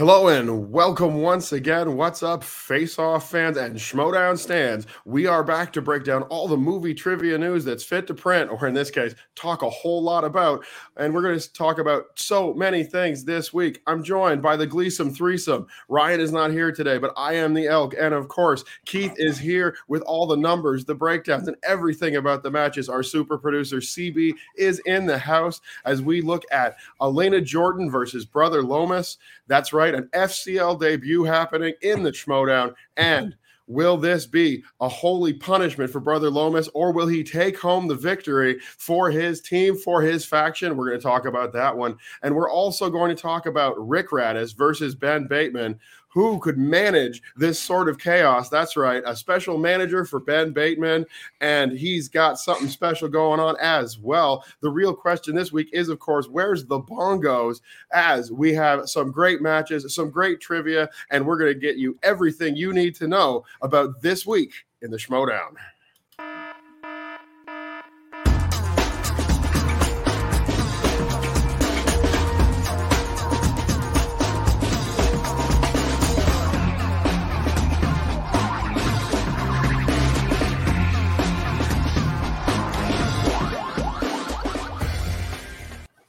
Hello and welcome once again. What's up, face off fans and Schmoedown stands? We are back to break down all the movie trivia news that's fit to print, or in this case, talk a whole lot about. And we're going to talk about so many things this week. I'm joined by the Gleesome threesome. Ryan is not here today, but I am the elk. And of course, Keith is here with all the numbers, the breakdowns, and everything about the matches. Our super producer, CB, is in the house as we look at Elena Jordan versus Brother Lomas. That's right, an FCL debut happening in the Schmoedown. And will this be a holy punishment for Brother Lomas, or will he take home the victory for his team, for his faction? We're going to talk about that one. And we're also going to talk about Rick Radis versus Ben Bateman who could manage this sort of chaos. That's right, a special manager for Ben Bateman, and he's got something special going on as well. The real question this week is, of course, where's the bongos? As we have some great matches, some great trivia, and we're going to get you everything you need to know about this week in the Schmoedown.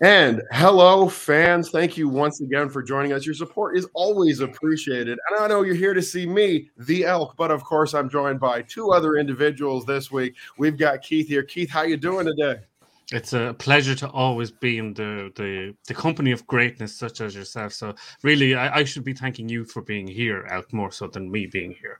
And hello, fans. Thank you once again for joining us. Your support is always appreciated. And I know you're here to see me, the elk, but of course, I'm joined by two other individuals this week. We've got Keith here. Keith, how you doing today? It's a pleasure to always be in the, the, the company of greatness such as yourself. So really, I, I should be thanking you for being here, Elk, more so than me being here.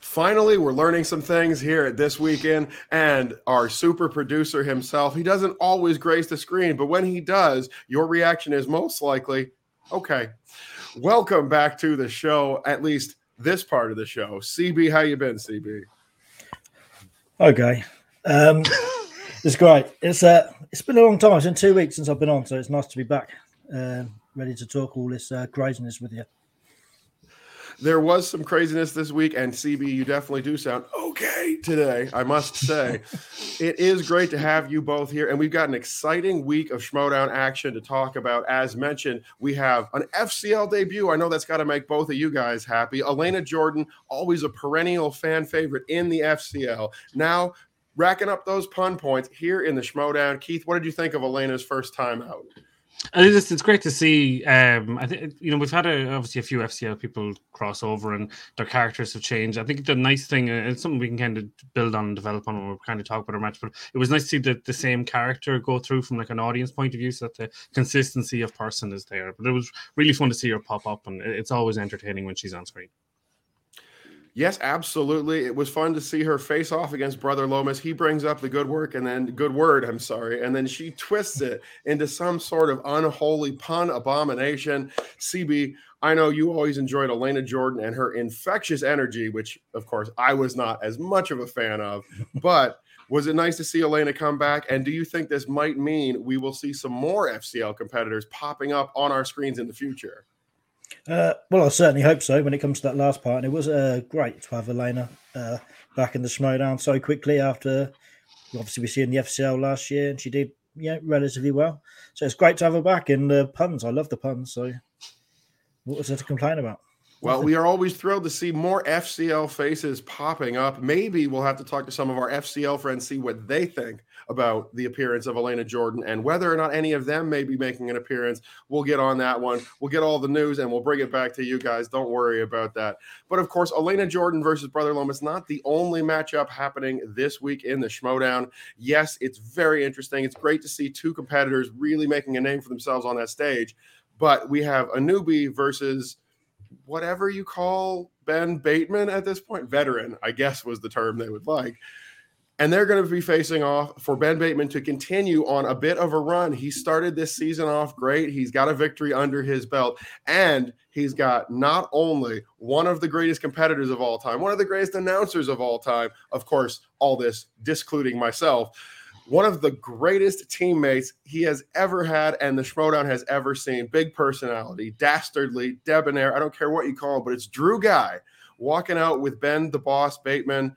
Finally, we're learning some things here at this weekend. And our super producer himself, he doesn't always grace the screen, but when he does, your reaction is most likely, okay. Welcome back to the show, at least this part of the show. CB, how you been, CB? Okay. Um, it's great. It's uh, it's been a long time. It's been two weeks since I've been on, so it's nice to be back, uh, ready to talk all this uh, craziness with you there was some craziness this week, and CB, you definitely do sound okay today, I must say. it is great to have you both here, and we've got an exciting week of Schmoedown action to talk about. As mentioned, we have an FCL debut. I know that's got to make both of you guys happy. Elena Jordan, always a perennial fan favorite in the FCL. Now, racking up those pun points here in the Schmoedown. Keith, what did you think of Elena's first time out? It's, it's great to see. Um, I think you know we've had a, obviously a few FCL people cross over and their characters have changed. I think the nice thing, and it's something we can kind of build on and develop on when we kind of talk about our match. But it was nice to see the, the same character go through from like an audience point of view, so that the consistency of person is there. But it was really fun to see her pop up, and it's always entertaining when she's on screen. Yes, absolutely. It was fun to see her face off against Brother Lomas. He brings up the good work and then good word, I'm sorry, and then she twists it into some sort of unholy pun abomination. CB, I know you always enjoyed Elena Jordan and her infectious energy, which of course I was not as much of a fan of, but was it nice to see Elena come back? And do you think this might mean we will see some more FCL competitors popping up on our screens in the future? Uh, well, I certainly hope so. When it comes to that last part, and it was uh, great to have Elena uh, back in the Schmoedown so quickly after obviously we see in the FCL last year, and she did yeah relatively well. So it's great to have her back. in the puns, I love the puns. So what was there to complain about? Well, we are always thrilled to see more FCL faces popping up. Maybe we'll have to talk to some of our FCL friends, see what they think about the appearance of Elena Jordan and whether or not any of them may be making an appearance. We'll get on that one. We'll get all the news and we'll bring it back to you guys. Don't worry about that. But of course, Elena Jordan versus Brother Lomas not the only matchup happening this week in the Schmoedown. Yes, it's very interesting. It's great to see two competitors really making a name for themselves on that stage. But we have a newbie versus whatever you call Ben Bateman at this point, veteran, I guess was the term they would like. And they're going to be facing off for Ben Bateman to continue on a bit of a run. He started this season off great. He's got a victory under his belt. And he's got not only one of the greatest competitors of all time, one of the greatest announcers of all time, of course, all this discluding myself, one of the greatest teammates he has ever had and the Schmoedown has ever seen. Big personality, dastardly, debonair. I don't care what you call him, but it's Drew Guy walking out with Ben the Boss Bateman.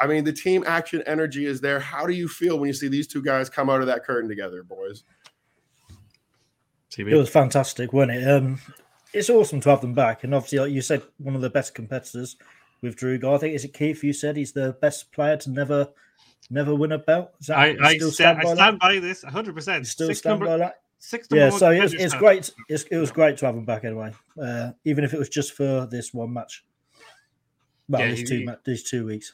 I mean, the team action energy is there. How do you feel when you see these two guys come out of that curtain together, boys? It was fantastic, wasn't it? Um, it's awesome to have them back. And obviously, like you said, one of the best competitors with Drew Guy. I think is it Keith? You said he's the best player to never never win a belt. Is that, I, I stand, stand, by, I stand by this 100. percent Still Six stand number, by that. Six yeah, so it's, it's great. It's, it was great to have him back anyway, uh, even if it was just for this one match. Well, yeah, these two these two weeks.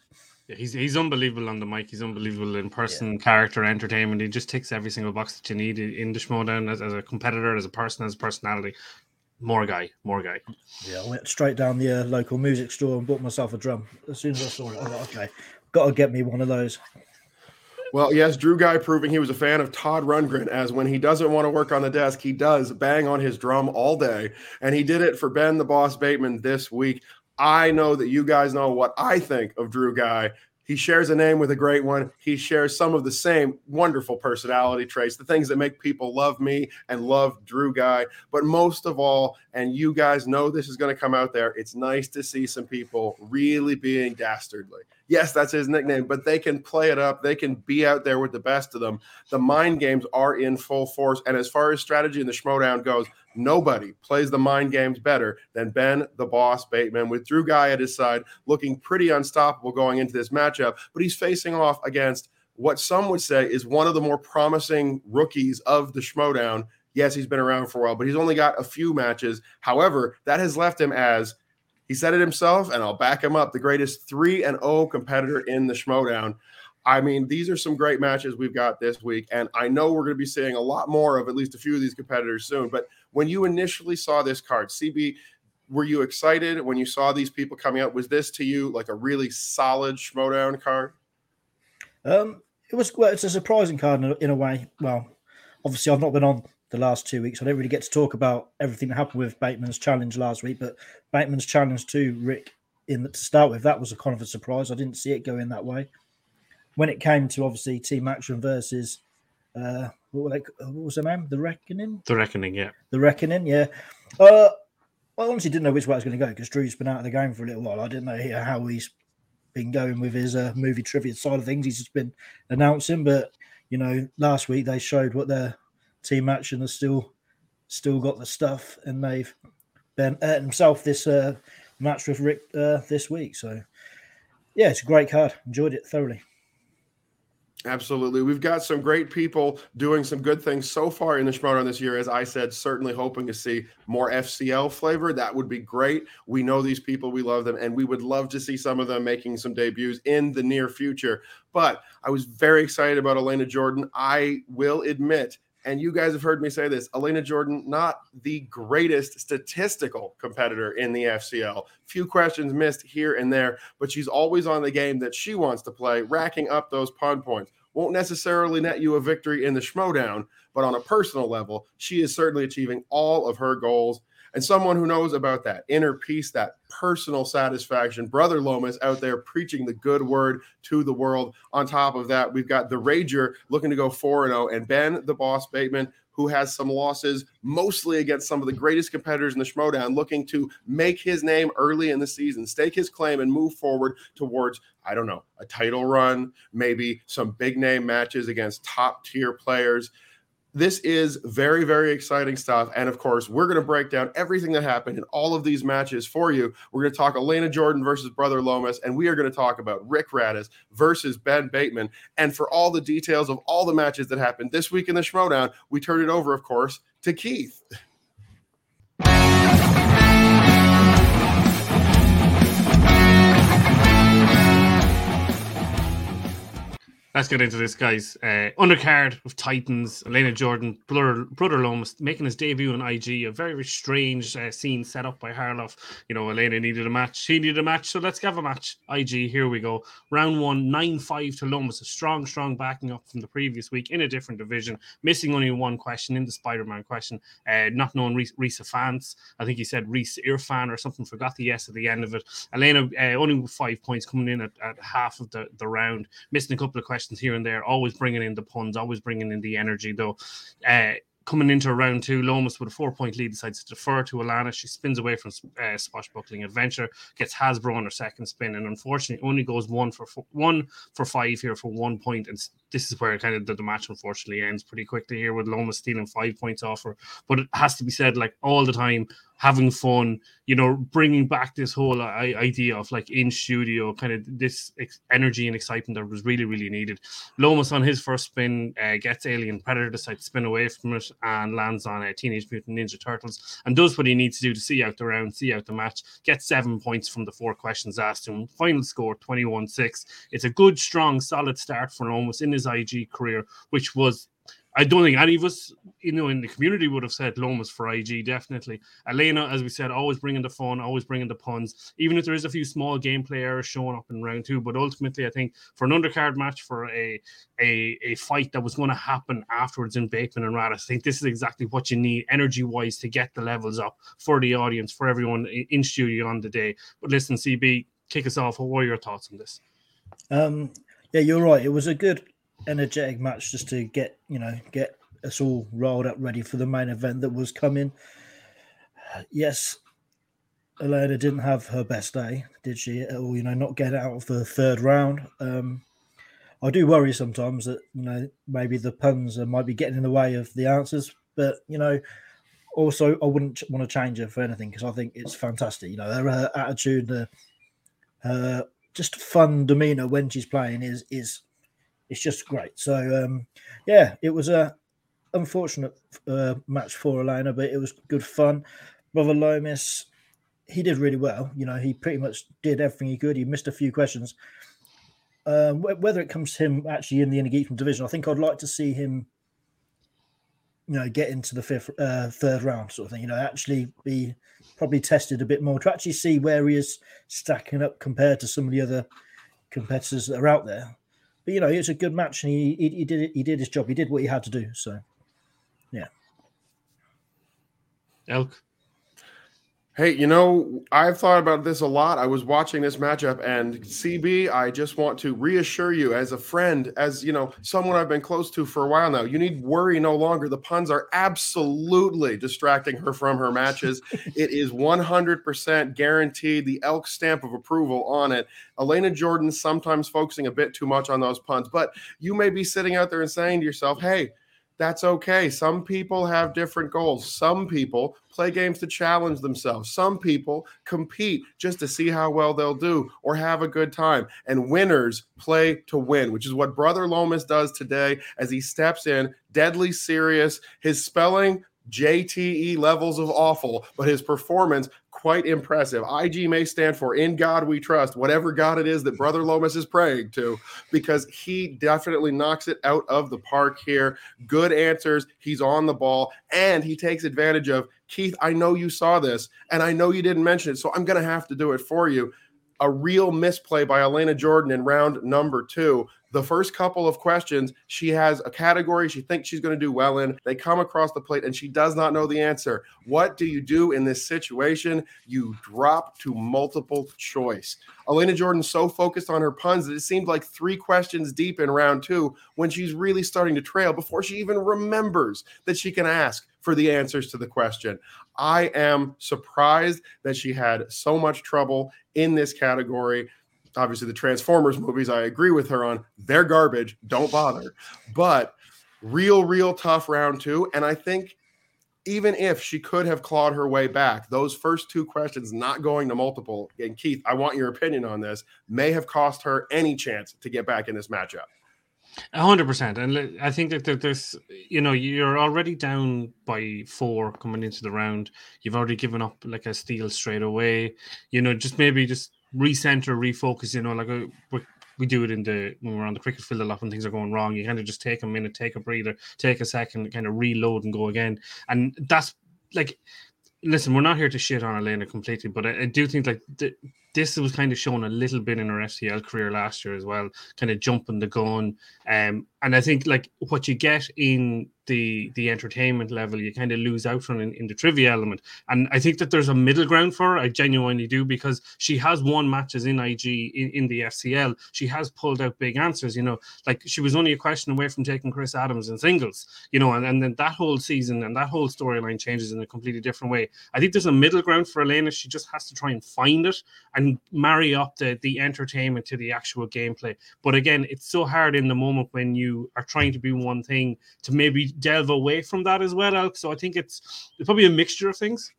Yeah, he's he's unbelievable on the mic. He's unbelievable in person, yeah. character, entertainment. He just ticks every single box that you need in the Schmoedown as, as a competitor, as a person, as a personality. More guy, more guy. Yeah, I went straight down the uh, local music store and bought myself a drum. As soon as I saw it, I thought, okay, got to get me one of those. Well, yes, Drew Guy proving he was a fan of Todd Rundgren, as when he doesn't want to work on the desk, he does bang on his drum all day. And he did it for Ben the Boss Bateman this week. I know that you guys know what I think of Drew Guy. He shares a name with a great one. He shares some of the same wonderful personality traits, the things that make people love me and love Drew Guy. But most of all, and you guys know this is going to come out there, it's nice to see some people really being dastardly. Yes, that's his nickname, but they can play it up. They can be out there with the best of them. The mind games are in full force. And as far as strategy in the Schmoedown goes, nobody plays the mind games better than Ben the Boss Bateman, with Drew Guy at his side, looking pretty unstoppable going into this matchup. But he's facing off against what some would say is one of the more promising rookies of the Schmoedown. Yes, he's been around for a while, but he's only got a few matches. However, that has left him as he said it himself, and I'll back him up. The greatest 3 and 0 competitor in the Schmoedown. I mean, these are some great matches we've got this week, and I know we're going to be seeing a lot more of at least a few of these competitors soon. But when you initially saw this card, CB, were you excited when you saw these people coming out? Was this to you like a really solid Schmoedown card? Um, it was. Well, it's a surprising card in a, in a way. Well, obviously, I've not been on the last two weeks. I don't really get to talk about everything that happened with Bateman's challenge last week, but Bateman's challenge to Rick in the, to start with that was a kind of a surprise. I didn't see it going that way. When it came to obviously Team Action versus uh, what, they, what was the name? The Reckoning. The Reckoning, yeah. The Reckoning, yeah. Uh, I honestly didn't know which way I was going to go because Drew's been out of the game for a little while. I didn't know how he's been going with his uh, movie trivia side of things. He's just been announcing, but you know, last week they showed what their Team Action has still still got the stuff, and they've been uh, himself this uh, match with Rick uh, this week. So yeah, it's a great card. Enjoyed it thoroughly. Absolutely. We've got some great people doing some good things so far in the Schmoedown this year. As I said, certainly hoping to see more FCL flavor. That would be great. We know these people, we love them, and we would love to see some of them making some debuts in the near future. But I was very excited about Elena Jordan. I will admit and you guys have heard me say this Elena Jordan, not the greatest statistical competitor in the FCL. Few questions missed here and there, but she's always on the game that she wants to play, racking up those pun points. Won't necessarily net you a victory in the Schmoedown, but on a personal level, she is certainly achieving all of her goals and someone who knows about that inner peace, that personal satisfaction. Brother Lomas out there preaching the good word to the world. On top of that, we've got the Rager looking to go 4 0, and Ben, the boss Bateman, who has some losses, mostly against some of the greatest competitors in the Schmoedown, looking to make his name early in the season, stake his claim, and move forward towards, I don't know, a title run, maybe some big name matches against top tier players this is very, very exciting stuff. And of course, we're going to break down everything that happened in all of these matches for you. We're going to talk Elena Jordan versus Brother Lomas, and we are going to talk about Rick Radis versus Ben Bateman. And for all the details of all the matches that happened this week in the Schmoedown, we turn it over, of course, to Keith. Let's get into this, guys. Uh, undercard with Titans, Elena Jordan, brother, brother Lomas making his debut on IG. A very, strange uh, scene set up by Harloff. You know, Elena needed a match. She needed a match. So let's have a match. IG, here we go. Round one, 9 5 to Lomas. A strong, strong backing up from the previous week in a different division. Missing only one question in the Spider Man question. Uh, not knowing Rhys Ifans. I think he said Reese Irfan or something. Forgot the yes at the end of it. Elena uh, only five points coming in at, at half of the, the round. Missing a couple of questions questions here and there, always bringing in the puns, always bringing in the energy. Though uh, coming into round two, Lomas with a four point lead decides to defer to Alana. She spins away from uh, Swashbuckling Adventure, gets Hasbro on her second spin, and unfortunately only goes one for one for five here for one point. point and this is where kind of the, the, match unfortunately ends pretty quickly here with Lomas stealing five points off her. But it has to be said, like all the time, having fun, you know, bringing back this whole idea of like in studio, kind of this ex- energy and excitement that was really, really needed. Lomas on his first spin uh, gets Alien Predator, decides to spin away from it and lands on a uh, Teenage Mutant Ninja Turtles and does what he needs to do to see out the round, see out the match, gets seven points from the four questions asked him. Final score 21 6. It's a good, strong, solid start for Lomas in his IG career, which was I don't think any of us, you know, in the community would have said Lomas for IG, definitely. Elena, as we said, always bringing the fun, always bringing the puns, even if there is a few small gameplay errors showing up in round two. But ultimately, I think for an undercard match, for a a, a fight that was going to happen afterwards in Bateman and Radis, I think this is exactly what you need energy wise to get the levels up for the audience, for everyone in studio on the day. But listen, CB, kick us off. What are your thoughts on this? Um, yeah, you're right. It was a good energetic match just to get you know get us all rolled up ready for the main event that was coming. Yes, Elena didn't have her best day, did she? Or you know, not get out of the third round. Um, I do worry sometimes that you know maybe the puns might be getting in the way of the answers, but you know, also I wouldn't want to change her for anything because I think it's fantastic. You know, her, her attitude, her, her just fun demeanor when she's playing is is it's just great. So um, yeah, it was a unfortunate uh, match for Elena, but it was good fun. Brother Lomas, he did really well. You know, he pretty much did everything he could. He missed a few questions. Um, whether it comes to him actually in the Inner division, I think I'd like to see him, you know, get into the fifth, uh, third round sort of thing. You know, actually be probably tested a bit more to actually see where he is stacking up compared to some of the other competitors that are out there but you know, it was a good match, and he, he, he did it. He did his job. He did what he had to do. So, yeah. Elk. Hey, you know, I've thought about this a lot. I was watching this matchup, and CB, I just want to reassure you as a friend, as you know, someone I've been close to for a while now. You need worry no longer. The puns are absolutely distracting her from her matches. it is 100% guaranteed, the elk stamp of approval on it. Elena Jordan sometimes focusing a bit too much on those puns, but you may be sitting out there and saying to yourself, hey, that's okay. Some people have different goals. Some people play games to challenge themselves. Some people compete just to see how well they'll do or have a good time. And winners play to win, which is what Brother Lomas does today as he steps in, deadly serious. His spelling, JTE levels of awful, but his performance quite impressive. IG may stand for In God We Trust, whatever God it is that Brother Lomas is praying to, because he definitely knocks it out of the park here. Good answers. He's on the ball and he takes advantage of Keith. I know you saw this and I know you didn't mention it, so I'm going to have to do it for you. A real misplay by Elena Jordan in round number two the first couple of questions, she has a category she thinks she's going to do well in. They come across the plate and she does not know the answer. What do you do in this situation? You drop to multiple choice. Elena Jordan so focused on her puns that it seemed like three questions deep in round two when she's really starting to trail before she even remembers that she can ask for the answers to the question. I am surprised that she had so much trouble in this category obviously the Transformers movies, I agree with her on. They're garbage. Don't bother. But real, real tough round two. And I think even if she could have clawed her way back, those first two questions not going to multiple, and Keith, I want your opinion on this, may have cost her any chance to get back in this matchup. A hundred percent, and I think that there's, you know, you're already down by four coming into the round. You've already given up like a steal straight away. You know, just maybe just recenter, refocus. You know, like a, uh, we do it in the when we're on the cricket field a lot when things are going wrong. You kind of just take a minute, take a breather, take a second, kind of reload and go again. And that's like, listen, we're not here to shit on Elena completely, but I, I do think like the, this was kind of shown a little bit in her FCL career last year as well, kind of jumping the gun. Um, and I think like what you get in the the entertainment level, you kind of lose out on in, in, the trivia element. And I think that there's a middle ground for her. I genuinely do because she has won matches in IG in, in the FCL. She has pulled out big answers. You know, like she was only a question away from taking Chris Adams in singles. You know, and, and then that whole season and that whole storyline changes in a completely different way. I think there's a middle ground for Elena. She just has to try and find it and and marry up the the entertainment to the actual gameplay. But again, it's so hard in the moment when you are trying to be one thing to maybe delve away from that as well, Alex. So I think it's, it's probably a mixture of things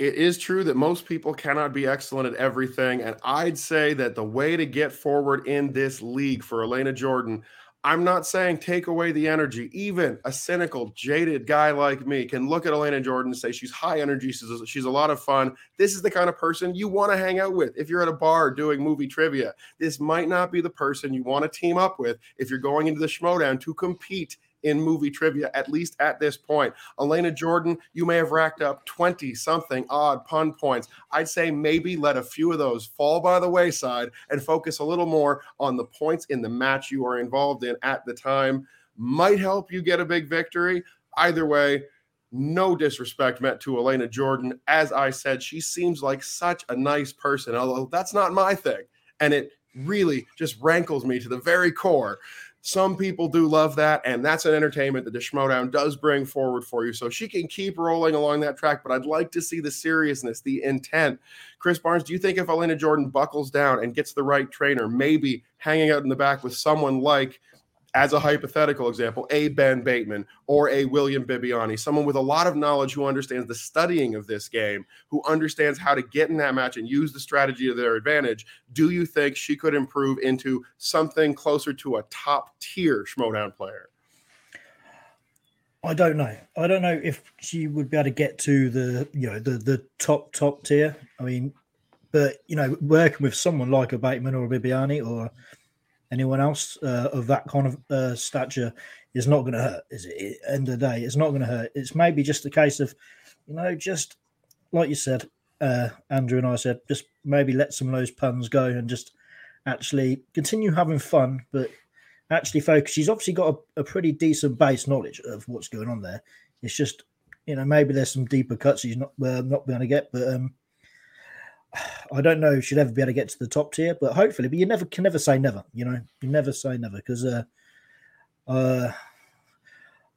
it is true that most people cannot be excellent at everything. And I'd say that the way to get forward in this league for Elena Jordan, I'm not saying take away the energy. Even a cynical, jaded guy like me can look at Elena Jordan and say she's high energy, she's a, she's a lot of fun. This is the kind of person you want to hang out with. If you're at a bar doing movie trivia, this might not be the person you want to team up with if you're going into the Schmoedown to compete in movie trivia, at least at this point. Elena Jordan, you may have racked up 20 something odd pun points. I'd say maybe let a few of those fall by the wayside and focus a little more on the points in the match you are involved in at the time. Might help you get a big victory. Either way, no disrespect meant to Elena Jordan. As I said, she seems like such a nice person, although that's not my thing. And it really just rankles me to the very core some people do love that, and that's an entertainment that the Schmoedown does bring forward for you. So she can keep rolling along that track, but I'd like to see the seriousness, the intent. Chris Barnes, do you think if Elena Jordan buckles down and gets the right trainer, maybe hanging out in the back with someone like as a hypothetical example, a Ben Bateman or a William Bibbiani, someone with a lot of knowledge who understands the studying of this game, who understands how to get in that match and use the strategy to their advantage, do you think she could improve into something closer to a top tier Schmoedown player? I don't know. I don't know if she would be able to get to the you know the the top top tier. I mean, but you know, working with someone like a Bateman or a Bibbiani or anyone else uh, of that kind of uh, stature is not going to hurt, is it? End of the day, it's not going to hurt. It's maybe just a case of, you know, just like you said, uh, Andrew and I said, just maybe let some of those puns go and just actually continue having fun, but actually focus. She's obviously got a, a pretty decent base knowledge of what's going on there. It's just, you know, maybe there's some deeper cuts she's not uh, not going to get, but um, I don't know if she'd ever be able to get to the top tier, but hopefully. But you never can never say never. You know, you never say never because uh, uh,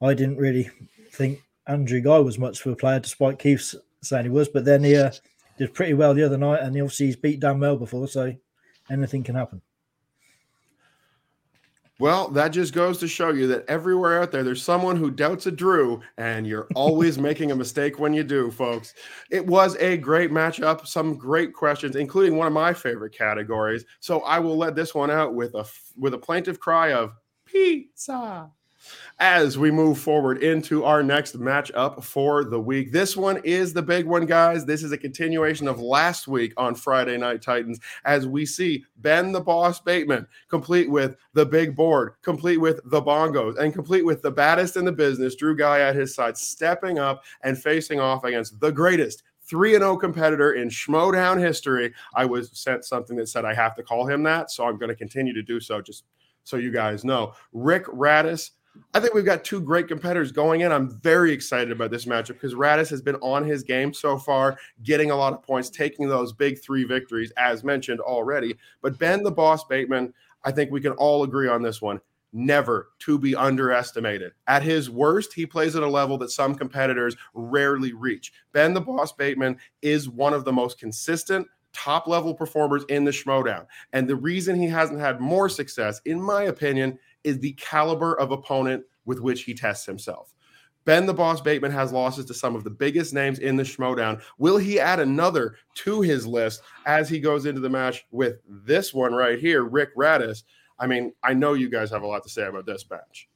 I didn't really think Andrew Guy was much of a player, despite Keith saying he was. But then he uh, did pretty well the other night, and obviously he's beat Dan well before, so anything can happen. Well, that just goes to show you that everywhere out there, there's someone who doubts a Drew, and you're always making a mistake when you do, folks. It was a great matchup, some great questions, including one of my favorite categories. So I will let this one out with a with a plaintive cry of pizza as we move forward into our next matchup for the week. This one is the big one, guys. This is a continuation of last week on Friday Night Titans as we see Ben the Boss Bateman complete with the big board, complete with the bongos, and complete with the baddest in the business, Drew Guy at his side, stepping up and facing off against the greatest 3 0 competitor in Schmoedown history. I was sent something that said I have to call him that, so I'm going to continue to do so just so you guys know. Rick Radis I think we've got two great competitors going in. I'm very excited about this matchup because Radis has been on his game so far, getting a lot of points, taking those big three victories, as mentioned already. But Ben the Boss Bateman, I think we can all agree on this one. Never to be underestimated. At his worst, he plays at a level that some competitors rarely reach. Ben the Boss Bateman is one of the most consistent, top level performers in the Schmoedown. And the reason he hasn't had more success, in my opinion, is the caliber of opponent with which he tests himself. Ben the Boss Bateman has losses to some of the biggest names in the Schmoedown. Will he add another to his list as he goes into the match with this one right here, Rick Radis? I mean, I know you guys have a lot to say about this match.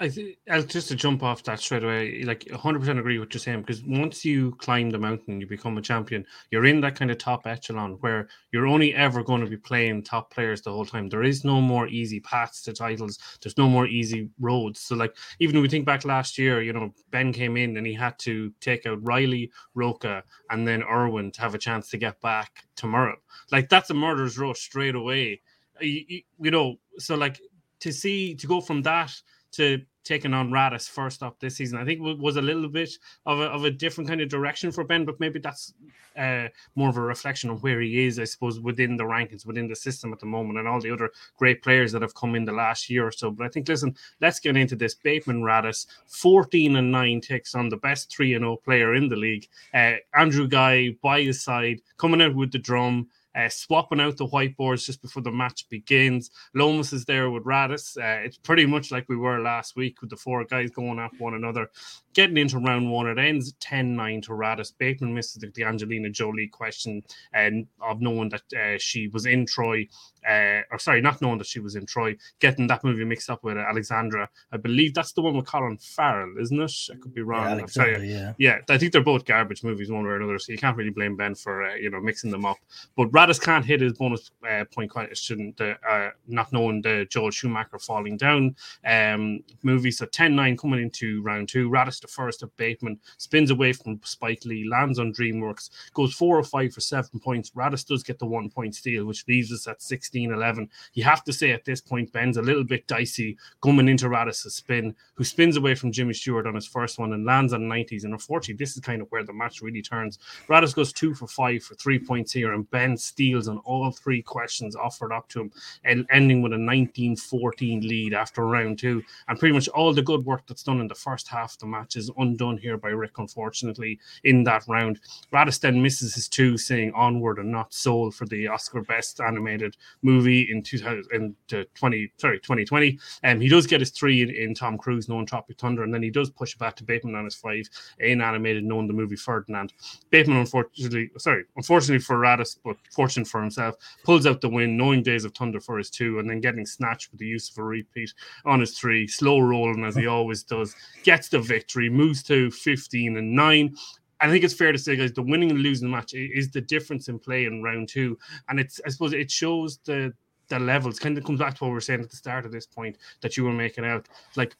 I think just to jump off that straight away, like 100% agree with you saying because once you climb the mountain, you become a champion. You're in that kind of top echelon where you're only ever going to be playing top players the whole time. There is no more easy paths to titles. There's no more easy roads. So, like even if we think back last year, you know Ben came in and he had to take out Riley, Roca, and then Irwin to have a chance to get back tomorrow. Like that's a murder's rush straight away. You, you, you know, so like to see to go from that to taking on Radis first up this season. I think was a little bit of a, of a different kind of direction for Ben, but maybe that's uh, more of a reflection on where he is, I suppose, within the rankings, within the system at the moment, and all the other great players that have come in the last year or so. But I think, listen, let's get into this. Bateman Radis, 14 and 9 takes on the best 3 and 0 player in the league. Uh, Andrew Guy by his side, coming out with the drum uh, swapping out the whiteboards just before the match begins. Lomas is there with Radis. Uh, it's pretty much like we were last week with the four guys going at one another. Getting into round one, it ends 10 9 to Radis. Bateman misses the, the Angelina Jolie question and of knowing that uh, she was in Troy, uh, or sorry, not knowing that she was in Troy, getting that movie mixed up with Alexander. I believe that's the one with Colin Farrell, isn't it? I could be wrong. Yeah, yeah. yeah, I think they're both garbage movies, one way or another, so you can't really blame Ben for uh, you know mixing them up. But Radis can't hit his bonus uh, point question, the, uh, not knowing the Joel Schumacher falling down um, movie. So 10 9 coming into round two. Radis the first of Bateman spins away from Spike Lee, lands on DreamWorks, goes four or five for seven points. Radis does get the one point steal, which leaves us at 16 11. You have to say at this point, Ben's a little bit dicey coming into Radis's spin, who spins away from Jimmy Stewart on his first one and lands on 90s. And unfortunately, this is kind of where the match really turns. Radis goes two for five for three points here, and Ben steals on all three questions offered up to him, and ending with a 19 14 lead after round two. And pretty much all the good work that's done in the first half of the match is undone here by Rick, unfortunately, in that round. Radis then misses his two, saying onward and not sold for the Oscar Best Animated Movie in 2020, sorry, 2020. And um, he does get his three in, in Tom Cruise, known Tropic Thunder, and then he does push it back to Bateman on his five in animated, known the movie Ferdinand. Bateman, unfortunately, sorry, unfortunately for Radis, but fortunate for himself, pulls out the win, knowing Days of Thunder for his two, and then getting snatched with the use of a repeat on his three, slow rolling as he always does, gets the victory, moves to 15 and 9. I think it's fair to say, guys, the winning and losing match is the difference in play in round two. And it's, I suppose, it shows the the levels. Kind of comes back to what we were saying at the start of this point that you were making out. Like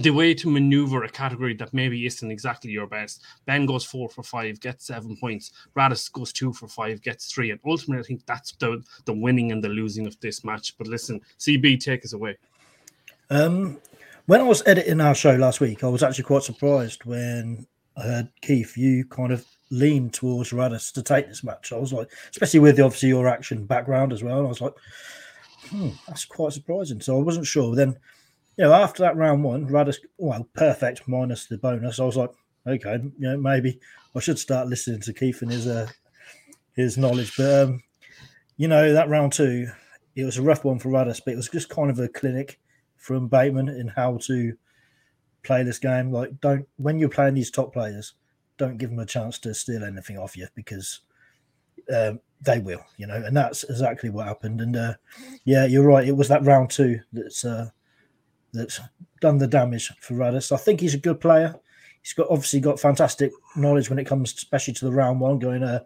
the way to maneuver a category that maybe isn't exactly your best. Ben goes four for five, gets seven points. Radis goes two for five, gets three. And ultimately, I think that's the the winning and the losing of this match. But listen, CB, take us away. Um, when I was editing our show last week, I was actually quite surprised when I heard Keith, you kind of leaned towards Radis to take this match. I was like, especially with the, obviously your action background as well. I was like, hmm, that's quite surprising. So I wasn't sure. Then you know, after that round one, Radis, well, perfect minus the bonus. I was like, okay, you know, maybe I should start listening to Keith and his uh, his knowledge. But um, you know, that round two, it was a rough one for Radis, but it was just kind of a clinic from Bateman in how to play this game. Like, don't when you're playing these top players, don't give them a chance to steal anything off you because um, they will, you know. And that's exactly what happened. And uh, yeah, you're right. It was that round two that's. Uh, that's done the damage for Radis. I think he's a good player. He's got obviously got fantastic knowledge when it comes, especially to the round one, going uh,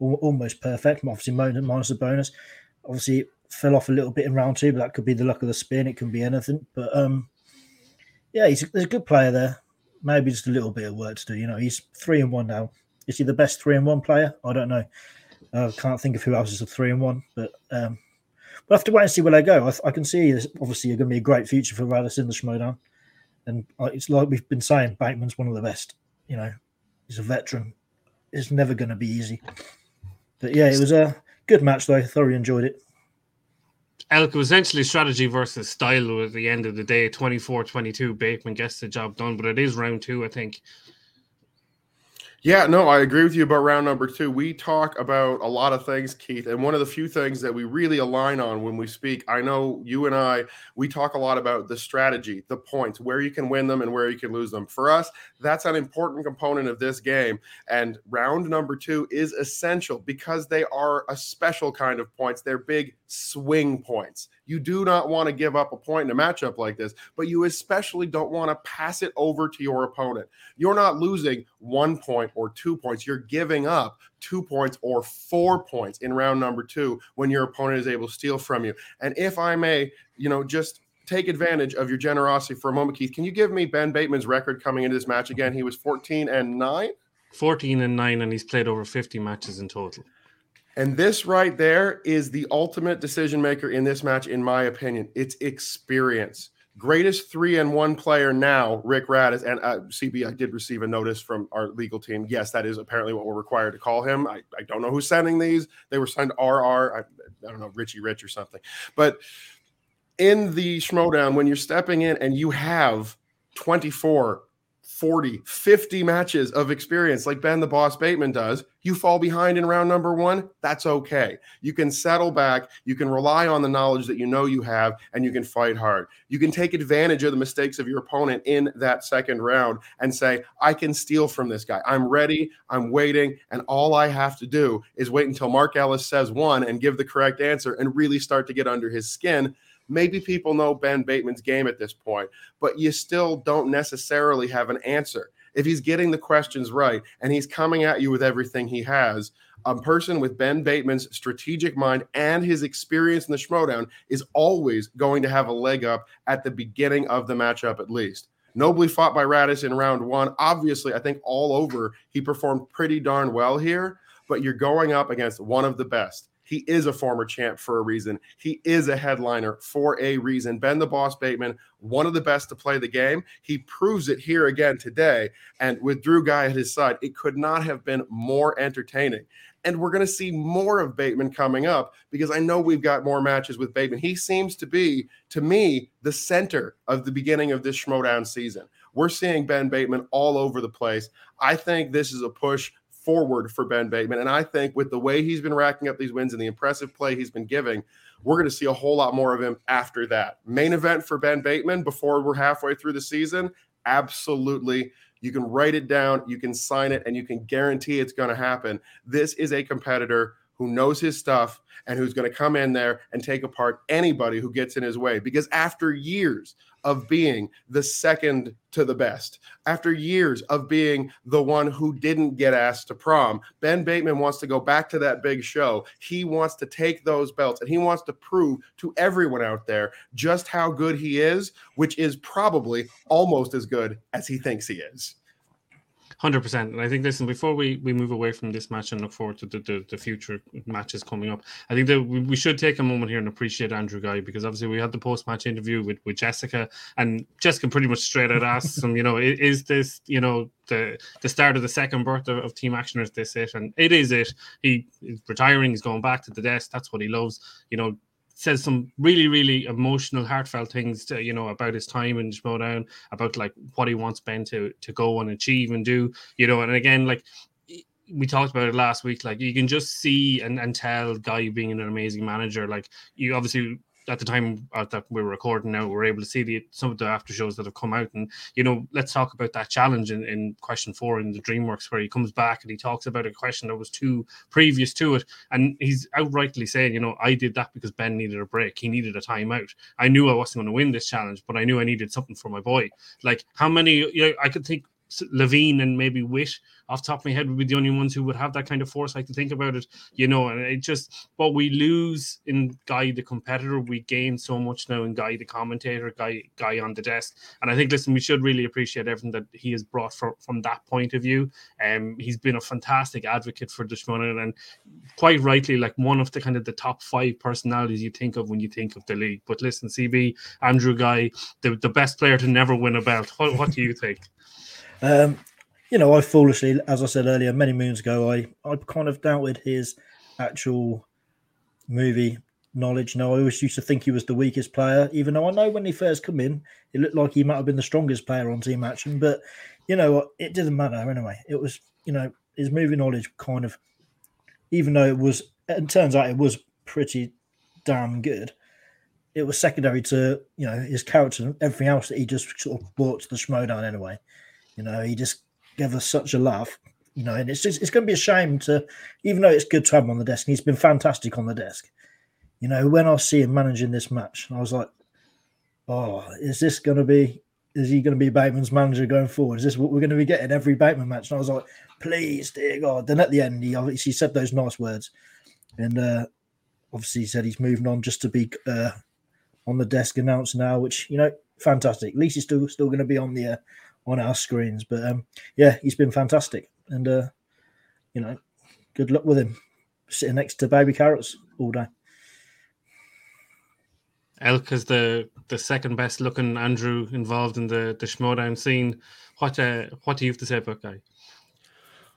almost perfect. Obviously, minus the bonus. Obviously, fell off a little bit in round two, but that could be the luck of the spin. It can be anything. But um, yeah, he's a, there's a good player there. Maybe just a little bit of work to do. You know, he's three and one now. Is he the best three and one player? I don't know. I can't think of who else is a three and one, but um, We'll have to wait and see where they go. I, I can see this obviously going to be a great future for Radis in the Schmoedown. And it's like we've been saying, Bateman's one of the best. You know, he's a veteran. It's never going to be easy. But yeah, it was a good match, though. I thoroughly enjoyed it. Elk was essentially strategy versus style at the end of the day 24 22. Bateman gets the job done, but it is round two, I think. Yeah, no, I agree with you about round number two. We talk about a lot of things, Keith, and one of the few things that we really align on when we speak, I know you and I, we talk a lot about the strategy, the points, where you can win them and where you can lose them. For us, that's an important component of this game. And round number two is essential because they are a special kind of points. They're big swing points. You do not want to give up a point in a matchup like this, but you especially don't want to pass it over to your opponent. You're not losing one point or two points. You're giving up two points or four points in round number two when your opponent is able to steal from you. And if I may, you know, just take advantage of your generosity for a moment, Keith, can you give me Ben Bateman's record coming into this match again? He was 14 and 9. 14 and 9, and he's played over 50 matches in total. And this right there is the ultimate decision maker in this match, in my opinion. It's experience. greatest three and one player now, Rick Radis. And uh, CB, I did receive a notice from our legal team. Yes, that is apparently what we're required to call him. I, I don't know who's sending these. They were signed RR. I, I don't know, Richie Rich or something. But in the Schmoedown, when you're stepping in and you have 24 40, 50 matches of experience like Ben the Boss Bateman does, you fall behind in round number one, that's okay. You can settle back, you can rely on the knowledge that you know you have, and you can fight hard. You can take advantage of the mistakes of your opponent in that second round and say, I can steal from this guy. I'm ready, I'm waiting, and all I have to do is wait until Mark Ellis says one and give the correct answer and really start to get under his skin Maybe people know Ben Bateman's game at this point, but you still don't necessarily have an answer. If he's getting the questions right and he's coming at you with everything he has, a person with Ben Bateman's strategic mind and his experience in the Schmoedown is always going to have a leg up at the beginning of the matchup, at least. Nobly fought by Radis in round one. Obviously, I think all over he performed pretty darn well here, but you're going up against one of the best. He is a former champ for a reason. He is a headliner for a reason. Ben the Boss Bateman, one of the best to play the game. He proves it here again today. And with Drew Guy at his side, it could not have been more entertaining. And we're going to see more of Bateman coming up because I know we've got more matches with Bateman. He seems to be, to me, the center of the beginning of this Schmoedown season. We're seeing Ben Bateman all over the place. I think this is a push forward for Ben Bateman. And I think with the way he's been racking up these wins and the impressive play he's been giving, we're going to see a whole lot more of him after that. Main event for Ben Bateman before we're halfway through the season? Absolutely. You can write it down, you can sign it, and you can guarantee it's going to happen. This is a competitor who knows his stuff and who's going to come in there and take apart anybody who gets in his way. Because after years of being the second to the best, after years of being the one who didn't get asked to prom, Ben Bateman wants to go back to that big show. He wants to take those belts and he wants to prove to everyone out there just how good he is, which is probably almost as good as he thinks he is. Hundred percent, and I think listen before we, we move away from this match and look forward to the, the, the future matches coming up. I think that we, we, should take a moment here and appreciate Andrew Guy because obviously we had the post match interview with, with Jessica, and Jessica pretty much straight out asked him, you know, is, is, this you know the the start of the second birth of, of Team Action? Is this it? And it is it. He is retiring. He's going back to the desk. That's what he loves. You know, says some really, really emotional, heartfelt things, to, you know, about his time in Schmoedown, about like what he wants Ben to to go and achieve and do, you know, and again, like we talked about it last week. Like you can just see and, and tell Guy being an amazing manager. Like you obviously at the time uh, that we are recording now, we're able to see the some of the after shows that have come out. And you know, let's talk about that challenge in, in question four in the DreamWorks, where he comes back and he talks about a question that was two previous to it, and he's outrightly saying, you know, I did that because Ben needed a break. He needed a timeout. I knew I wasn't going to win this challenge, but I knew I needed something for my boy. Like how many? You know, I could think Levein and maybe Witt off top of my head would be the only ones who would have that kind of foresight to think about it, you know. And it just what we lose in Guy the competitor, we gain so much now in Guy the commentator, Guy Guy on the desk. And I think listen, we should really appreciate everything that he has brought for, from that point of view. Um, he's been a fantastic advocate for Dushman and quite rightly like one of the kind of the top five personalities you think of when you think of the league. But listen, CB Andrew Guy, the, the best player to never win a belt. What, what do you think? Um, you know, I foolishly, as I said earlier, many moons ago, I I kind of doubted his actual movie knowledge. No, I always used to think he was the weakest player, even though I know when he first come in, it looked like he might have been the strongest player on Team Action. But you know, what, it didn't matter anyway. It was, you know, his movie knowledge kind of, even though it was, it turns out it was pretty damn good. It was secondary to you know his character and everything else that he just sort of brought to the Schmoedown anyway. You know, he just gave us such a laugh. You know, and it's just, it's going to be a shame to, even though it's good to have him on the desk, he's been fantastic on the desk. You know, when I see him managing this match, I was like, oh, is this going to be, is he going to be Bateman's manager going forward? Is this what we're going to be getting every Bateman match? And I was like, please, dear God. Then at the end, he obviously said those nice words. And uh, obviously, he said he's moving on just to be uh, on the desk announced now, which, you know, fantastic. At least he's still still going to be on the uh, on our screens. But um, yeah, he's been fantastic, and uh, you know, good luck with him sitting next to baby carrots all day. Elk is the the second best looking Andrew involved in the the Schmoedown scene. What uh, what do you have to say about Guy?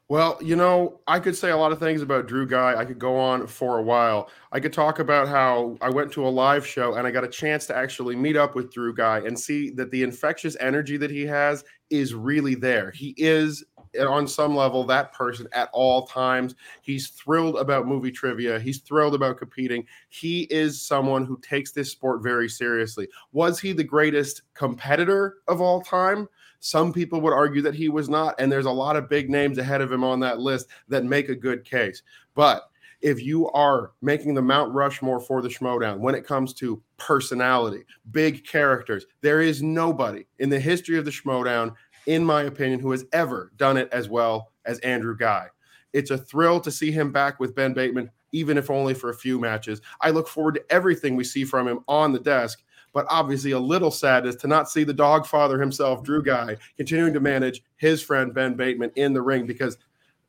Well, you know, I could say a lot of things about Drew Guy. I could go on for a while. I could talk about how I went to a live show and I got a chance to actually meet up with Drew Guy and see that the infectious energy that he has is really there. He is eh, on some level that person at all times. He's thrilled about movie trivia. He's thrilled about competing. He is someone who takes this sport very seriously. Was he the greatest competitor of all time? Some people would argue that he was not, and there's a lot of big names ahead of him on that list that make a good case. But if you are making the Mount Rushmore for the Schmoedown when it comes to personality, big characters, there is nobody in the history of the Schmoedown, in my opinion, who has ever done it as well as Andrew Guy. It's a thrill to see him back with Ben Bateman, even if only for a few matches. I look forward to everything we see from him on the desk but obviously a little sad is to not see the dog father himself, Drew Guy, continuing to manage his friend Ben Bateman in the ring because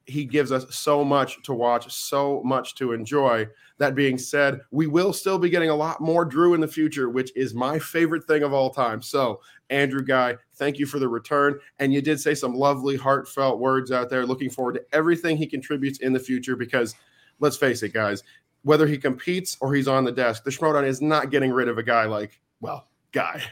he gives us so much to watch, so much to enjoy. That being said, we will still be getting a lot more Drew in the future, which is my favorite thing of all time. So, Andrew Guy, thank you for the return. And you did say some lovely, heartfelt words out there. Looking forward to everything he contributes in the future because let's face it, guys, whether he competes or he's on the desk, the Schmoedown is not getting rid of a guy like well, guy.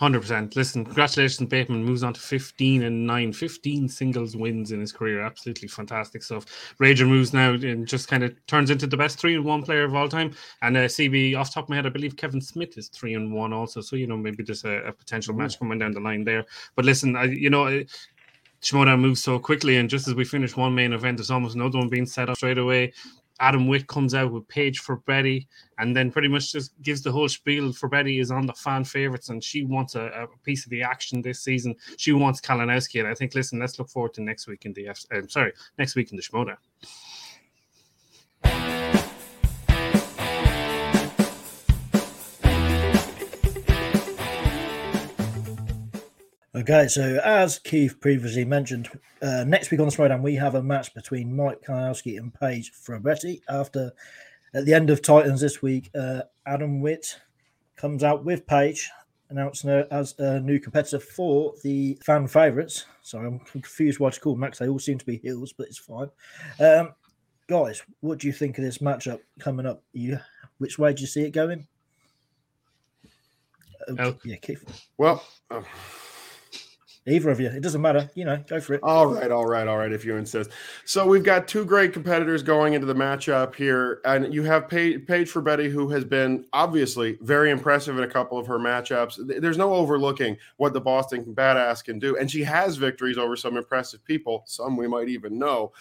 100%. Listen, congratulations, Bateman moves on to 15 and 9, 15 singles wins in his career. Absolutely fantastic stuff. Rager moves now and just kind of turns into the best 3 and 1 player of all time. And uh, CB, off top of my head, I believe Kevin Smith is 3 and 1 also. So, you know, maybe there's a, a potential Ooh. match coming down the line there. But listen, I, you know, Schmoedown moves so quickly, and just as we finish one main event, there's almost another one being set up straight away. Adam Witt comes out with Paige Fabretti, and then pretty much just gives the whole spiel for Betty is on the fan favorites, and she wants a, a piece of the action this season. She wants Kalinowski, and I think, listen, let's look forward to next week in the F. Uh, sorry, next week in the Schmoedown. Okay, so as Keith previously mentioned, uh, next week on the Schmoedown, we have a match between Mike Kalinowski and Paige Fabretti. After at the end of Titans this week, uh, Adam Witt comes out with Paige, announcing her as a new competitor for the fan favourites. Sorry, I'm confused why it's called Max. They all seem to be heels, but it's fine. Um, guys, what do you think of this matchup coming up? You, which way do you see it going? Uh, yeah, Keith. Well. Uh... Either of you, it doesn't matter. You know, go for it. All right, all right, all right. If you insist. So we've got two great competitors going into the matchup here, and you have Paige, Fabretti, who has been obviously very impressive in a couple of her matchups. There's no overlooking what the Boston Badass can do, and she has victories over some impressive people. Some we might even know.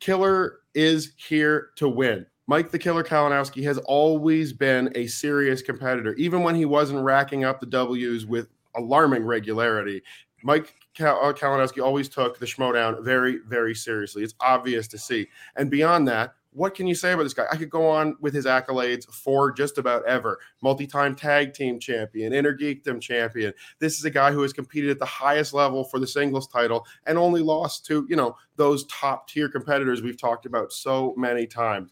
Killer is here to win. Mike the Killer Kalinowski has always been a serious competitor, even when he wasn't racking up the W's with alarming regularity. Mike Kal- uh, Kalinowski always took the Schmoedown very, very seriously. It's obvious to see. And beyond that, what can you say about this guy? I could go on with his accolades for just about ever. Multi-time tag team champion, Innergeekdom champion. This is a guy who has competed at the highest level for the singles title and only lost to, you know, those top tier competitors we've talked about so many times.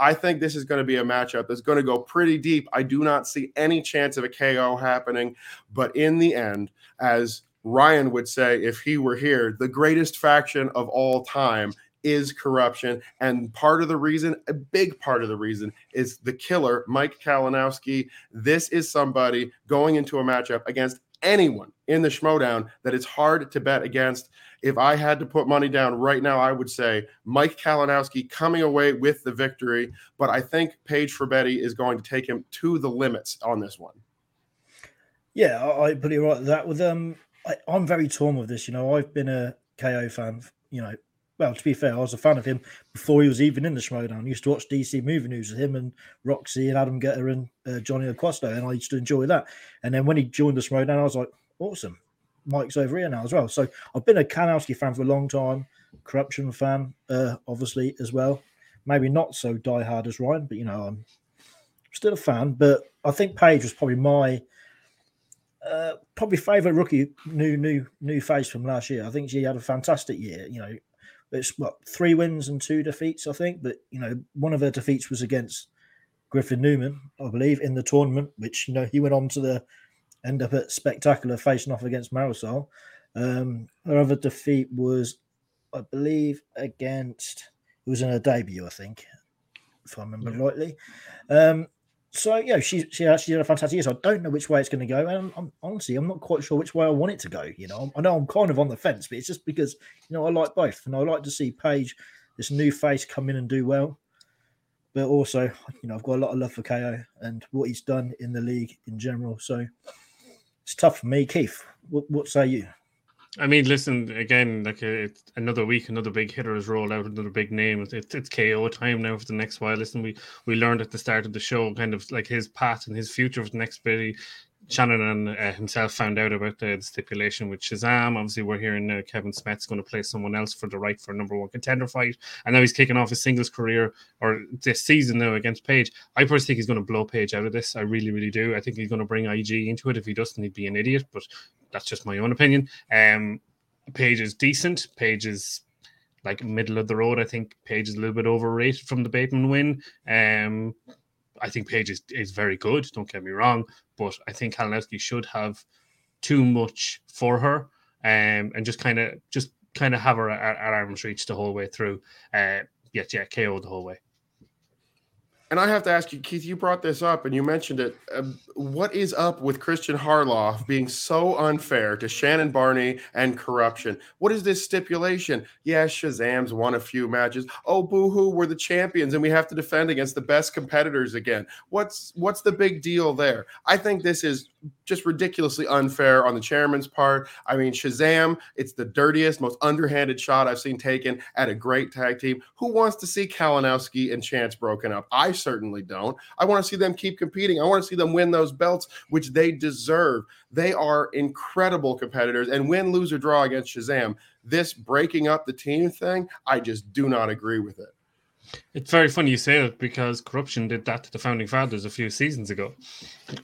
I think this is going to be a matchup that's going to go pretty deep. I do not see any chance of a KO happening, but in the end, as Ryan would say if he were here, the greatest faction of all time is corruption. And part of the reason, a big part of the reason, is the killer, Mike Kalinowski. This is somebody going into a matchup against anyone in the Schmoedown that it's hard to bet against. If I had to put money down right now, I would say Mike Kalinowski coming away with the victory. But I think Paige Fabretti is going to take him to the limits on this one. Yeah, I put it right. That with um I, am very torn with this. You know, I've been a KO fan. You know, well, to be fair, I was a fan of him before he was even in the Schmoedown. I used to watch DC movie news with him and Roxy and Adam Getter and uh, Johnny Acosta, and I used to enjoy that. And then when he joined the Schmoedown, I was like, awesome. Mike's over here now as well. So I've been a Kanowski fan for a long time, corruption fan, uh, obviously as well. Maybe not so diehard as Ryan, but you know, I'm still a fan. But I think Paige was probably my uh, probably favourite rookie new new new face from last year. I think she had a fantastic year. You know, it's what three wins and two defeats, I think. But you know, one of her defeats was against Griffin Newman, I believe, in the tournament, which you know he went on to the end up at spectacular facing off against Marisol. Um, her other defeat was, I believe, against it was in her debut, I think, if I remember yeah. rightly. Um, so yeah, she she actually did a fantastic year. So I don't know which way it's going to go, and I'm, I'm, honestly I'm not quite sure which way I want it to go. You know, I know I'm kind of on the fence, but it's just because you know I like both, and I like to see Paige, this new face, come in and do well. But also, you know, I've got a lot of love for KO and what he's done in the league in general. So it's tough for me, Keith. What, what say you? I mean, listen again. Like uh, it's another week, another big hitter has rolled out, another big name. It's, it's KO time now for the next while. Listen, we we learned at the start of the show kind of like his path and his future for the next bit. Shannon and uh, himself found out about the, the, stipulation with Shazam. Obviously, we're hearing uh, Kevin Smith's going to play someone else for the right for a number one contender fight, and now he's kicking off his singles career or this season now against Page. I personally think he's going to blow Page out of this. I really, really do. I think he's going to bring IG into it. If he doesn't, he'd be an idiot. But that's just my own opinion. Um, Paige is decent. Page is like middle of the road. I think Page is a little bit overrated from the Bateman win. Um, I think Paige is, is very good. Don't get me wrong, but I think Kalinowski should have too much for her, um, and just kind of just kind of have her at, at, arm's reach the whole way through. Uh, yeah, yeah, KO the whole way. And I have to ask you, Keith, you brought this up and you mentioned it. Uh, what is up with Christian Harloff being so unfair to Shannon Barney and corruption? What is this stipulation? Yeah, Shazam's won a few matches. Oh, boo-hoo, we're the champions and we have to defend against the best competitors again. What's what's the big deal there? I think this is just ridiculously unfair on the chairman's part. I mean, Shazam, it's the dirtiest, most underhanded shot I've seen taken at a great tag team. Who wants to see Kalinowski and Chance broken up? I certainly don't. I want to see them keep competing. I want to see them win those belts, which they deserve. They are incredible competitors. And win, lose, or draw against Shazam, this breaking up the team thing, I just do not agree with it. It's very funny you say it because corruption did that to the founding fathers a few seasons ago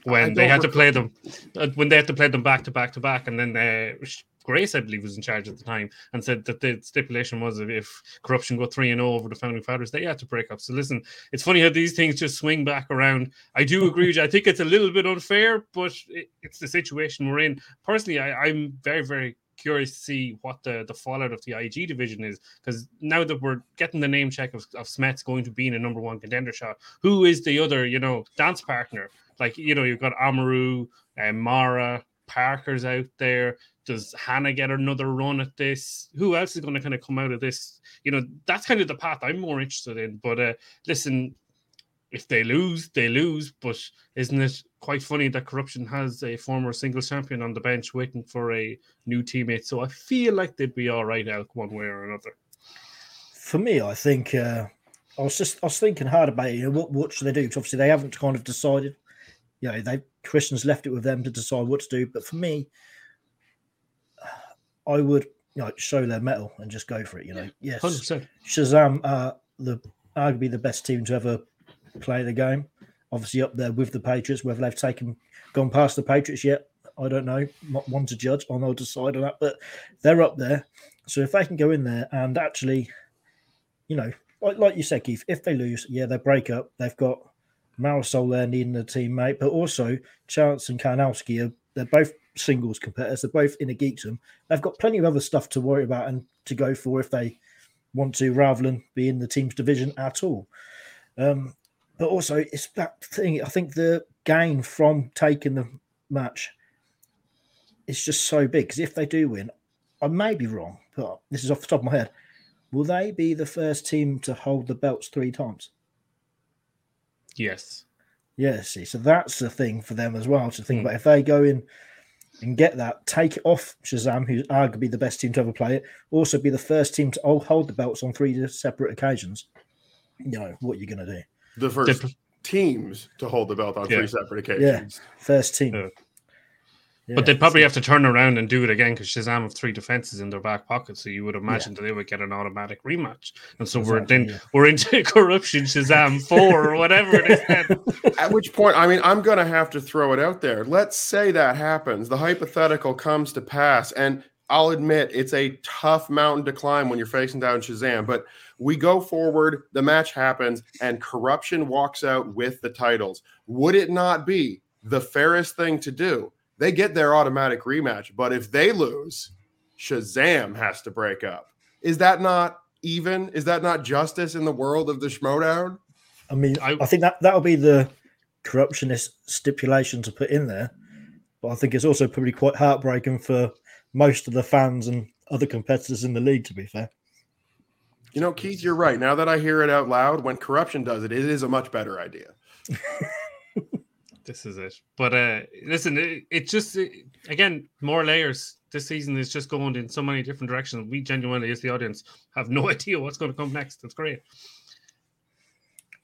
when they had to play them uh, when they had to play them back to back to back, and then uh, Grace, I believe, was in charge at the time and said that the stipulation was if corruption go three and over the founding fathers, they had to break up. So listen, it's funny how these things just swing back around. I do agree with you. I think it's a little bit unfair, but it, it's the situation we're in. Personally, I, I'm very very curious to see what the, the fallout of the IG division is because now that we're getting the name check of, of Smets going to be in a number one contender shot, who is the other, you know, dance partner? Like, you know, you've got Amaru, and uh, Mara, Parker's out there. Does Hannah get another run at this? Who else is going to kind of come out of this? You know, that's kind of the path I'm more interested in. But uh, listen, if they lose, they lose. But isn't it quite funny that corruption has a former single champion on the bench waiting for a new teammate? So I feel like they'd be all right out one way or another. For me, I think uh, I was just I was thinking hard about it. You know, what what should they do? Because obviously they haven't kind of decided. You know, they Christians left it with them to decide what to do. But for me, I would you know show their metal and just go for it. You know, yes, 100%. Shazam, uh, the arguably the best team to ever play the game. Obviously, up there with the Patriots. Whether they've taken gone past the Patriots yet, I don't know. Not one to judge. I'll not decide on that, but they're up there. So if they can go in there and actually, you know, like, like you said, Keith, if they lose, yeah, they break up. They've got Marisol there needing a teammate, but also Chance and Kalinowski are they're both singles competitors. They're both Innergeekdom. They've got plenty of other stuff to worry about and to go for if they want to, rather than be in the team's division at all. Um, but also it's that thing. I think the gain from taking the match is just so big because if they do win, I may be wrong, but this is off the top of my head. Will they be the first team to hold the belts three times? Yes. Yeah, see, so that's the thing for them as well to think mm. about. If they go in and get that, take it off Shazam, who's arguably the best team to ever play it, also be the first team to hold the belts on three separate occasions. You know what you're going to do the first teams to hold the belt on yeah. three separate occasions. Yeah, first team. Yeah. Yeah, but they'd probably have to turn around and do it again because Shazam have three defenses in their back pocket. So you would imagine that they would get an automatic rematch. And so exactly, we're then we're into corruption Shazam four or whatever it is. At which point, I mean, I'm gonna have to throw it out there. Let's say that happens. The hypothetical comes to pass, and I'll admit it's a tough mountain to climb when you're facing down Shazam, but we go forward, the match happens, and corruption walks out with the titles. Would it not be the fairest thing to do? They get their automatic rematch, but if they lose, Shazam has to break up. Is that not even? Is that not justice in the world of the Schmoedown? I mean, I, I think that that'll be the corruptionist stipulation to put in there. But I think it's also probably quite heartbreaking for most of the fans and other competitors in the league, to be fair. You know, Keith, you're right. Now that I hear it out loud, when corruption does it, it is a much better idea. this is it. But uh listen, it, it just it, again more layers. This season is just going in so many different directions. We genuinely, as the audience, have no idea what's going to come next. That's great.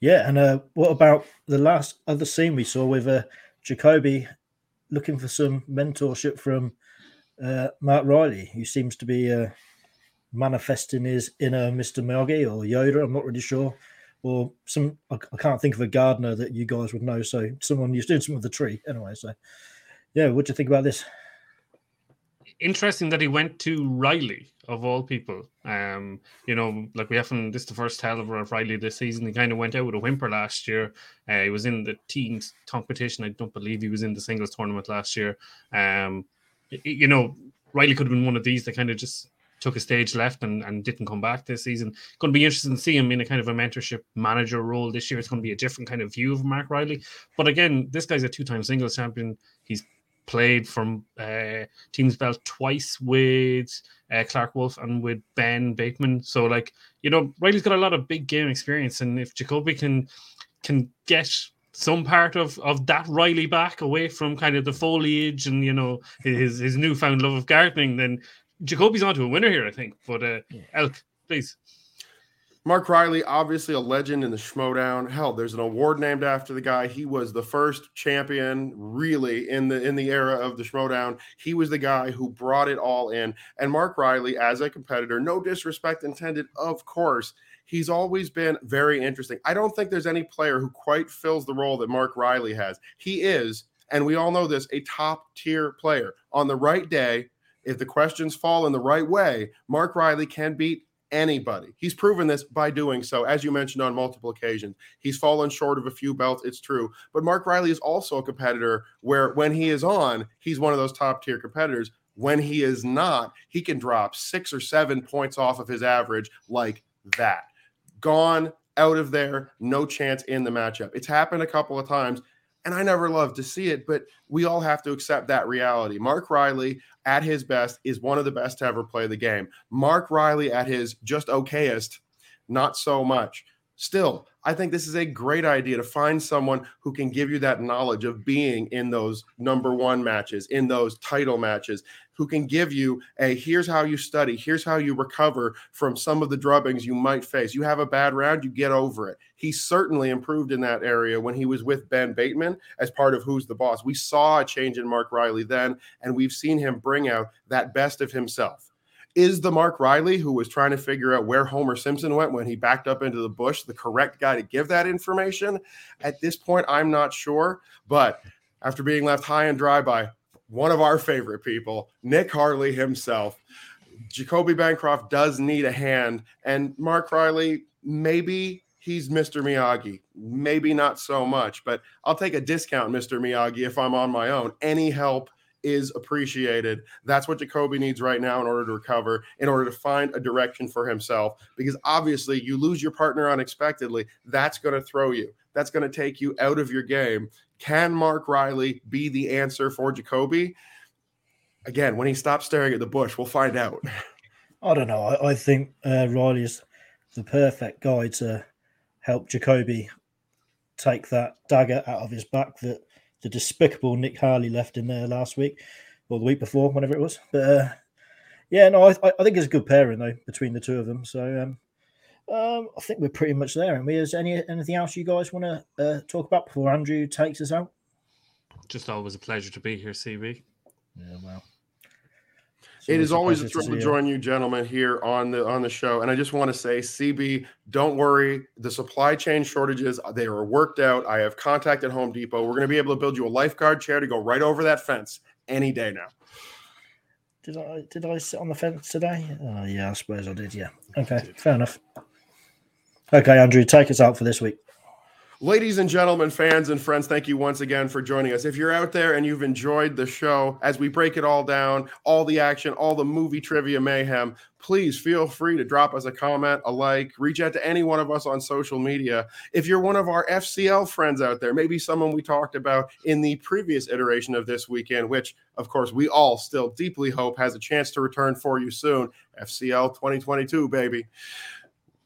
Yeah, and uh, what about the last other scene we saw with uh, Jacoby looking for some mentorship from uh, Mark Reilly, who seems to be uh, manifesting his inner Mr. Miyagi or Yoda. I'm not really sure. Or some, I, I can't think of a gardener that you guys would know. So someone who's doing something with the tree anyway. So, yeah, what do you think about this? Interesting that he went to Reilly of all people. Um, you know, like we haven't this is the first tell of Reilly this season. He kind of went out with a whimper last year. Uh, he was in the teams competition. I don't believe he was in the singles tournament last year. Um, you know, Reilly could have been one of these that kind of just took a stage left and, and didn't come back this season. Going to be interesting to see him in a kind of a mentorship manager role this year. It's going to be a different kind of view of Mark Reilly. But again, this guy's a two-time singles champion. He's played from uh, teams belt twice with uh, Clarke Wolfe and with Ben Bateman. So like you know, Reilly's got a lot of big game experience, and if Jacoby can can get some part of of that Reilly back away from kind of the foliage and you know his his newfound love of gardening, then Jacoby's onto a winner here, I think. But uh, yeah. Elk, please. Mark Reilly, obviously a legend in the Schmoedown. Hell, there's an award named after the guy. He was the first champion, really, in the in the era of the Schmoedown. He was the guy who brought it all in. And Mark Reilly, as a competitor, no disrespect intended, of course, he's always been very interesting. I don't think there's any player who quite fills the role that Mark Reilly has. He is, and we all know this, a top tier player. On the right day, if the questions fall in the right way, Mark Reilly can beat anybody. He's proven this by doing so, as you mentioned on multiple occasions. He's fallen short of a few belts, it's true. But Mark Reilly is also a competitor where when he is on, he's one of those top tier competitors. When he is not, he can drop six or seven points off of his average like that gone out of there, no chance in the matchup. It's happened a couple of times, and I never love to see it, but we all have to accept that reality. Mark Reilly at his best is one of the best to ever play the game. Mark Reilly at his just okayest, not so much. Still, I think this is a great idea to find someone who can give you that knowledge of being in those number one matches, in those title matches, who can give you a here's how you study, here's how you recover from some of the drubbings you might face. You have a bad round, you get over it. He certainly improved in that area when he was with Ben Bateman as part of Who's the Boss. We saw a change in Mark Reilly then, and we've seen him bring out that best of himself. Is the Mark Reilly who was trying to figure out where Homer Simpson went when he backed up into the bush the correct guy to give that information? At this point, I'm not sure. But after being left high and dry by one of our favorite people, Nick Harley himself. Jacoby Bancroft does need a hand, and Mark Reilly, maybe he's Mr. Miyagi, maybe not so much, but I'll take a discount, Mr. Miyagi, if I'm on my own. Any help is appreciated. That's what Jacoby needs right now in order to recover, in order to find a direction for himself. Because obviously, you lose your partner unexpectedly, that's going to throw you. That's going to take you out of your game. Can Mark Reilly be the answer for Jacoby? Again, when he stops staring at the bush, we'll find out. I don't know. I, I think uh, Reilly is the perfect guy to help Jacoby take that dagger out of his back that the despicable Nick Harley left in there last week or the week before, whenever it was. But uh, yeah, no, I, I think it's a good pairing though between the two of them. So um, um, I think we're pretty much there. And we is any anything else you guys want to uh, talk about before Andrew takes us out? Just always a pleasure to be here, CB. Yeah, well. It is always a thrill to, to join you, gentlemen, here on the on the show. And I just want to say, CB, don't worry. The supply chain shortages they are worked out. I have contacted Home Depot. We're going to be able to build you a lifeguard chair to go right over that fence any day now Did I did I sit on the fence today? Oh yeah, I suppose I did. Yeah. Okay, fair enough. Okay, Andrew, take us out for this week. Ladies and gentlemen, fans and friends, thank you once again for joining us. If you're out there and you've enjoyed the show as we break it all down, all the action, all the movie trivia mayhem, please feel free to drop us a comment, a like, reach out to any one of us on social media. If you're one of our FCL friends out there, maybe someone we talked about in the previous iteration of this weekend, which of course we all still deeply hope has a chance to return for you soon. FCL 2022, baby.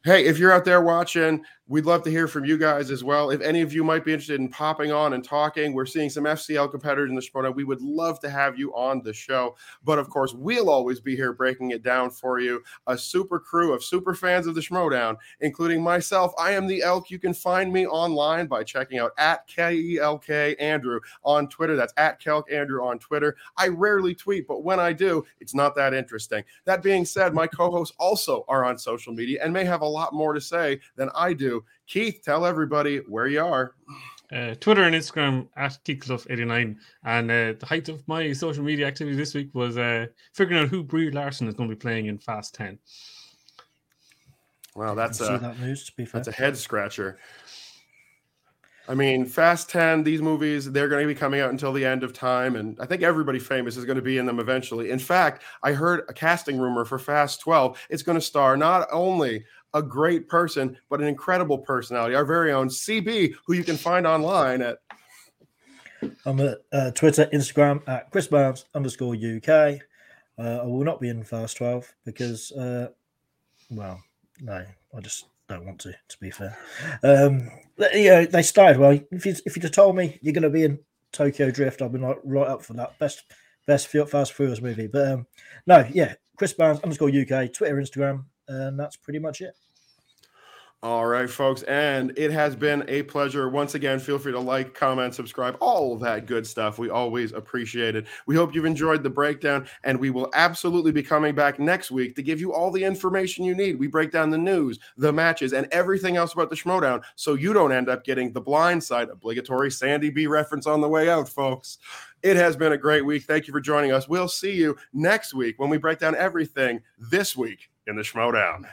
Hey, if you're out there watching, We'd love to hear from you guys as well. If any of you might be interested in popping on and talking, we're seeing some FCL competitors in the show. We would love to have you on the show. But of course, we'll always be here breaking it down for you. A super crew of super fans of the Schmoedown, including myself. I am the Elk. You can find me online by checking out at KELK Andrew on Twitter. That's at Kelk Andrew on Twitter. I rarely tweet, but when I do, it's not that interesting. That being said, my co hosts also are on social media and may have a lot more to say than I do Keith, tell everybody where you are. Uh, Twitter and Instagram at KeithClough89. And uh, the height of my social media activity this week was uh, figuring out who Brie Larson is going to be playing in Fast 10. Wow, that's a, that news, to be fair. that's a head scratcher. I mean, Fast 10, these movies, they're going to be coming out until the end of time. And I think everybody famous is going to be in them eventually. In fact, I heard a casting rumor for Fast 12. It's going to star not only a great person, but an incredible personality. Our very own CB, who you can find online at. I'm uh, Twitter, Instagram at Chris Barnes underscore UK. Uh, I will not be in Fast 12 because, uh, well, no, I just don't want to, to be fair. Um, you know, they started well. If you if you'd have told me you're going to be in Tokyo Drift, I've been like right up for that best best Fast Furious movie. But um, no, yeah, Chris Barnes underscore UK, Twitter, Instagram, and that's pretty much it. All right, folks. And it has been a pleasure. Once again, feel free to like, comment, subscribe, all of that good stuff. We always appreciate it. We hope you've enjoyed the breakdown, and we will absolutely be coming back next week to give you all the information you need. We break down the news, the matches, and everything else about the Schmoedown so you don't end up getting the blind side obligatory Sandy B reference on the way out, folks. It has been a great week. Thank you for joining us. We'll see you next week when we break down everything this week in the Schmoedown.